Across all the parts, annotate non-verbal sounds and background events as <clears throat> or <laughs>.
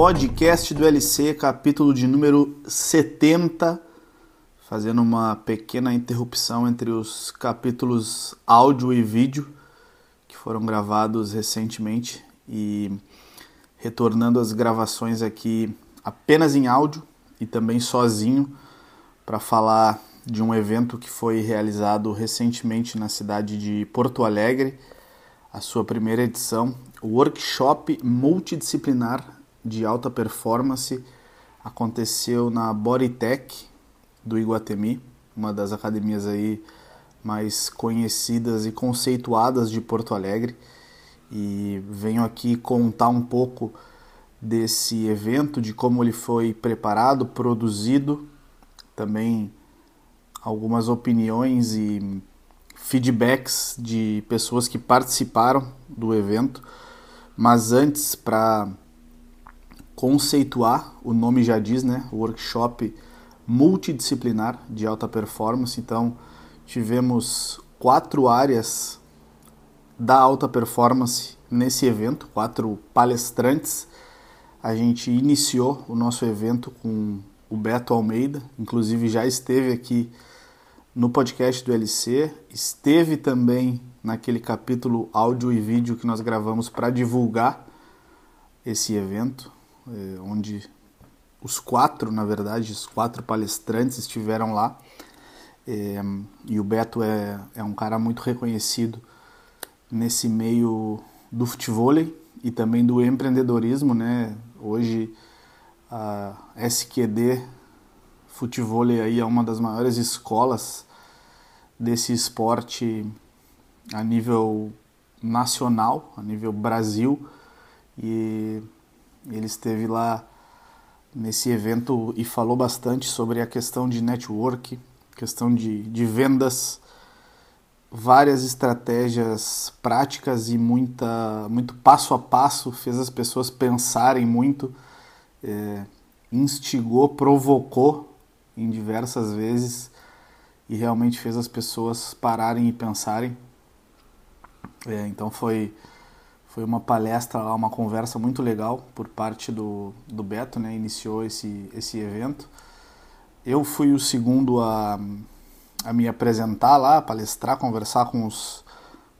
podcast do LC, capítulo de número 70, fazendo uma pequena interrupção entre os capítulos áudio e vídeo que foram gravados recentemente e retornando as gravações aqui apenas em áudio e também sozinho para falar de um evento que foi realizado recentemente na cidade de Porto Alegre, a sua primeira edição, o workshop multidisciplinar de alta performance aconteceu na Bodytech do Iguatemi, uma das academias aí mais conhecidas e conceituadas de Porto Alegre. E venho aqui contar um pouco desse evento, de como ele foi preparado, produzido, também algumas opiniões e feedbacks de pessoas que participaram do evento. Mas antes, para conceituar, o nome já diz, né? Workshop multidisciplinar de alta performance. Então, tivemos quatro áreas da alta performance nesse evento, quatro palestrantes. A gente iniciou o nosso evento com o Beto Almeida, inclusive já esteve aqui no podcast do LC, esteve também naquele capítulo áudio e vídeo que nós gravamos para divulgar esse evento, eh, onde os quatro, na verdade, os quatro palestrantes estiveram lá. É, e o Beto é, é um cara muito reconhecido nesse meio do futebol e também do empreendedorismo, né? Hoje a SQD Futebol aí é uma das maiores escolas desse esporte a nível nacional, a nível Brasil, e ele esteve lá nesse evento e falou bastante sobre a questão de network, questão de, de vendas, várias estratégias práticas e muita, muito passo a passo, fez as pessoas pensarem muito, é, instigou, provocou em diversas vezes e realmente fez as pessoas pararem e pensarem. É, então foi foi uma palestra lá, uma conversa muito legal por parte do, do Beto, né? Iniciou esse, esse evento. Eu fui o segundo a, a me apresentar lá, palestrar, conversar com os,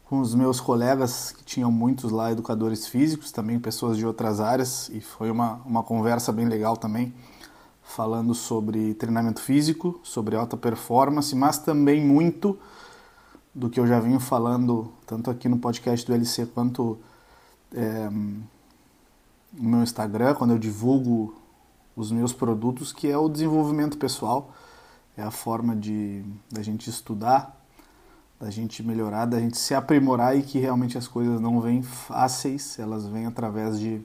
com os meus colegas, que tinham muitos lá educadores físicos, também pessoas de outras áreas, e foi uma, uma conversa bem legal também, falando sobre treinamento físico, sobre alta performance, mas também muito do que eu já venho falando, tanto aqui no podcast do LC quanto é, no meu Instagram, quando eu divulgo os meus produtos, que é o desenvolvimento pessoal, é a forma de da gente estudar, da gente melhorar, da gente se aprimorar e que realmente as coisas não vêm fáceis, elas vêm através de,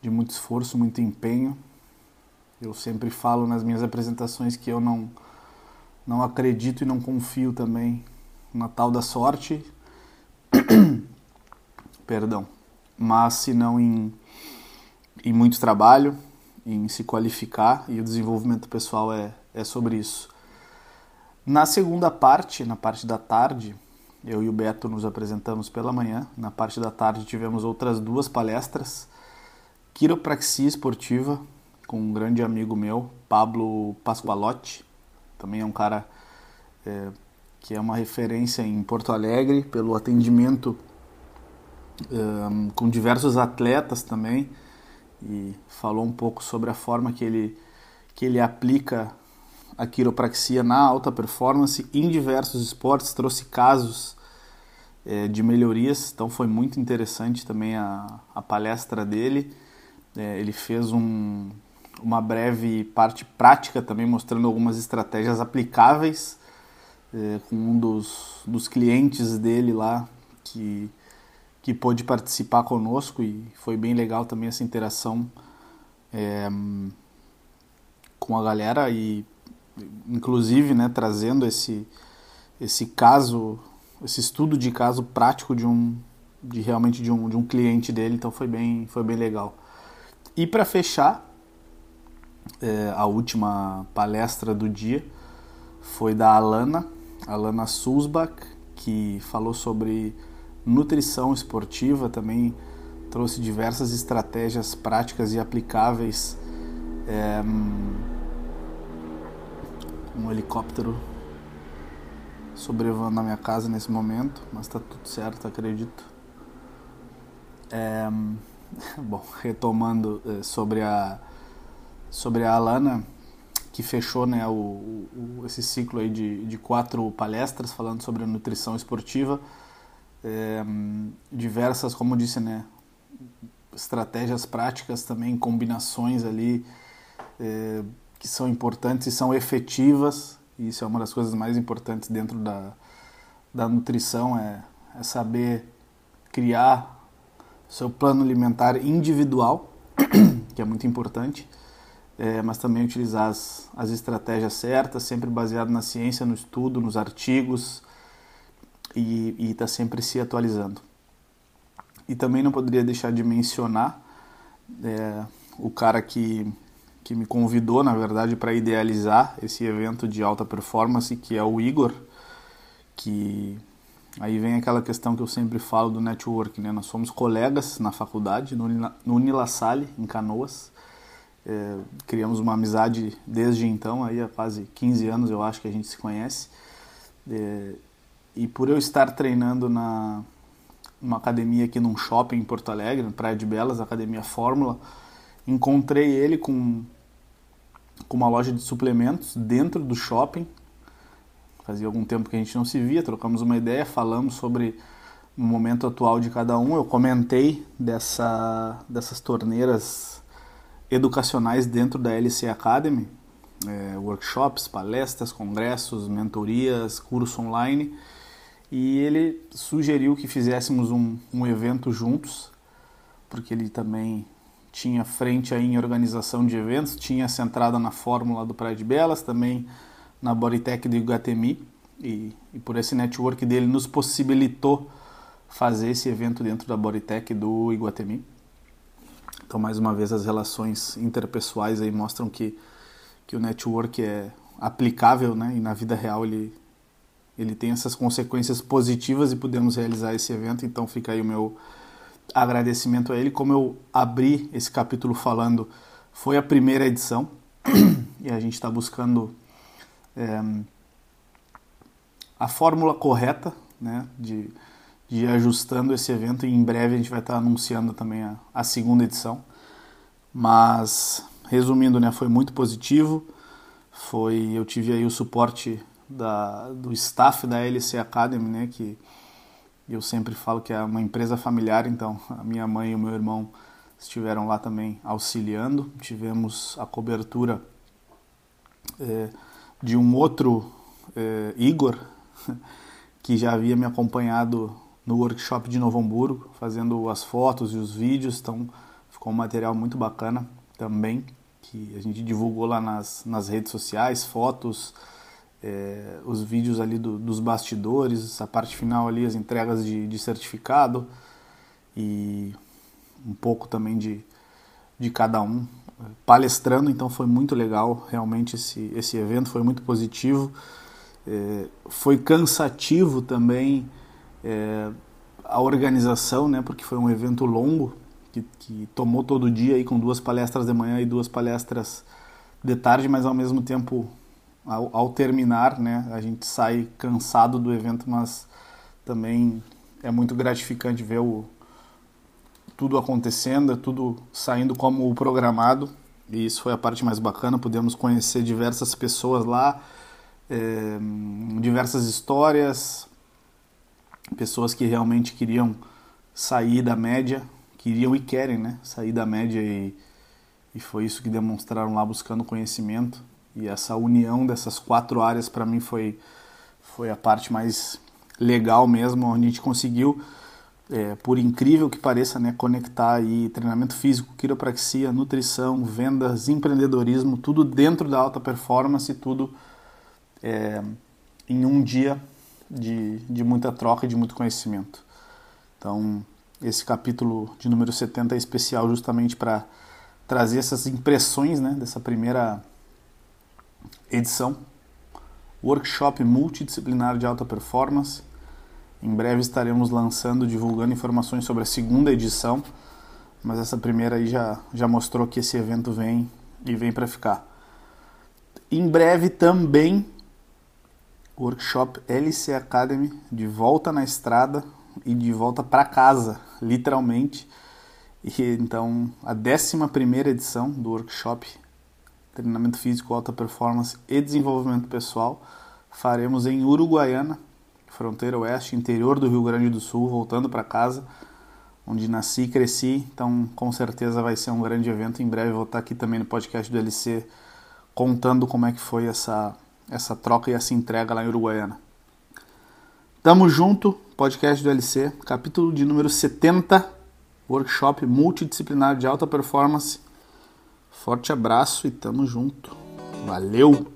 de muito esforço, muito empenho. Eu sempre falo nas minhas apresentações que eu não, não acredito e não confio também na tal da sorte. <coughs> Perdão mas se não em, em muito trabalho, em se qualificar e o desenvolvimento pessoal é, é sobre isso. Na segunda parte, na parte da tarde, eu e o Beto nos apresentamos pela manhã. Na parte da tarde tivemos outras duas palestras. Quiropraxia esportiva, com um grande amigo meu, Pablo Pasqualotti. Também é um cara é, que é uma referência em Porto Alegre pelo atendimento um, com diversos atletas também e falou um pouco sobre a forma que ele, que ele aplica a quiropraxia na alta performance em diversos esportes, trouxe casos é, de melhorias, então foi muito interessante também a, a palestra dele. É, ele fez um, uma breve parte prática também, mostrando algumas estratégias aplicáveis é, com um dos, dos clientes dele lá, que que pôde participar conosco e foi bem legal também essa interação é, com a galera e inclusive né, trazendo esse, esse caso, esse estudo de caso prático de um de realmente de um, de um cliente dele, então foi bem, foi bem legal. E para fechar, é, a última palestra do dia foi da Alana, Alana Sulzbach, que falou sobre nutrição esportiva também trouxe diversas estratégias práticas e aplicáveis. É, um helicóptero sobrevoando a minha casa nesse momento, mas está tudo certo, acredito. É, <laughs> bom, retomando é, sobre a sobre a Alana, que fechou né, o, o, esse ciclo aí de, de quatro palestras falando sobre a nutrição esportiva. É, diversas, como disse, né, estratégias práticas também, combinações ali é, que são importantes e são efetivas. E isso é uma das coisas mais importantes dentro da, da nutrição, é, é saber criar seu plano alimentar individual, <coughs> que é muito importante é, mas também utilizar as, as estratégias certas, sempre baseado na ciência, no estudo, nos artigos e estar tá sempre se atualizando. E também não poderia deixar de mencionar é, o cara que, que me convidou, na verdade, para idealizar esse evento de alta performance, que é o Igor, que aí vem aquela questão que eu sempre falo do network, né? Nós somos colegas na faculdade, no, no Unila Salle, em Canoas, é, criamos uma amizade desde então, aí há quase 15 anos eu acho que a gente se conhece. É, e por eu estar treinando na uma academia aqui num shopping em Porto Alegre, na Praia de Belas, Academia Fórmula, encontrei ele com, com uma loja de suplementos dentro do shopping. Fazia algum tempo que a gente não se via, trocamos uma ideia, falamos sobre o momento atual de cada um. Eu comentei dessa, dessas torneiras educacionais dentro da LC Academy, é, workshops, palestras, congressos, mentorias, curso online. E ele sugeriu que fizéssemos um, um evento juntos, porque ele também tinha frente aí em organização de eventos, tinha centrada na fórmula do Praia de Belas, também na Bodytech do Iguatemi, e, e, por esse network dele nos possibilitou fazer esse evento dentro da Bodytech do Iguatemi. Então, mais uma vez, as relações interpessoais aí mostram que, que o network é aplicável, né? E na vida real ele, ele tem essas consequências positivas e podemos realizar esse evento. Então, fica aí o meu agradecimento a ele. Como eu abri esse capítulo falando, foi a primeira edição <clears throat> e a gente está buscando é, a fórmula correta, né? De de ir ajustando esse evento e em breve a gente vai estar anunciando também a, a segunda edição. Mas resumindo, né, foi muito positivo. Foi eu tive aí o suporte da, do staff da LC Academy, né, que eu sempre falo que é uma empresa familiar, então a minha mãe e o meu irmão estiveram lá também auxiliando. Tivemos a cobertura é, de um outro é, Igor, <laughs> que já havia me acompanhado no workshop de Novo Hamburgo, fazendo as fotos e os vídeos, então ficou um material muito bacana também, que a gente divulgou lá nas, nas redes sociais, fotos, é, os vídeos ali do, dos bastidores, a parte final ali, as entregas de, de certificado e um pouco também de, de cada um. Palestrando, então foi muito legal. Realmente esse, esse evento, foi muito positivo, é, foi cansativo também é, a organização, né, porque foi um evento longo, que, que tomou todo o dia aí com duas palestras de manhã e duas palestras de tarde, mas ao mesmo tempo, ao, ao terminar, né, a gente sai cansado do evento, mas também é muito gratificante ver o, tudo acontecendo, tudo saindo como o programado. E isso foi a parte mais bacana. Pudemos conhecer diversas pessoas lá, é, diversas histórias, pessoas que realmente queriam sair da média, queriam e querem, né? Sair da média e, e foi isso que demonstraram lá buscando conhecimento. E essa união dessas quatro áreas para mim foi, foi a parte mais legal mesmo, onde a gente conseguiu, é, por incrível que pareça, né, conectar aí treinamento físico, quiropraxia, nutrição, vendas, empreendedorismo, tudo dentro da alta performance, tudo é, em um dia de, de muita troca e de muito conhecimento. Então, esse capítulo de número 70 é especial justamente para trazer essas impressões né, dessa primeira edição. Workshop multidisciplinar de alta performance. Em breve estaremos lançando, divulgando informações sobre a segunda edição. mas essa primeira aí já, já mostrou que esse evento vem e vem para ficar. Em breve também workshop LC Academy de volta na estrada e de volta para casa, literalmente. E então a 11 edição do workshop Treinamento Físico, Alta Performance e Desenvolvimento Pessoal faremos em Uruguaiana, fronteira oeste, interior do Rio Grande do Sul, voltando para casa, onde nasci e cresci. Então, com certeza vai ser um grande evento. Em breve vou estar aqui também no podcast do LC contando como é que foi essa, essa troca e essa entrega lá em Uruguaiana. Tamo junto, podcast do LC, capítulo de número 70, workshop multidisciplinar de alta performance. Forte abraço e tamo junto. Valeu!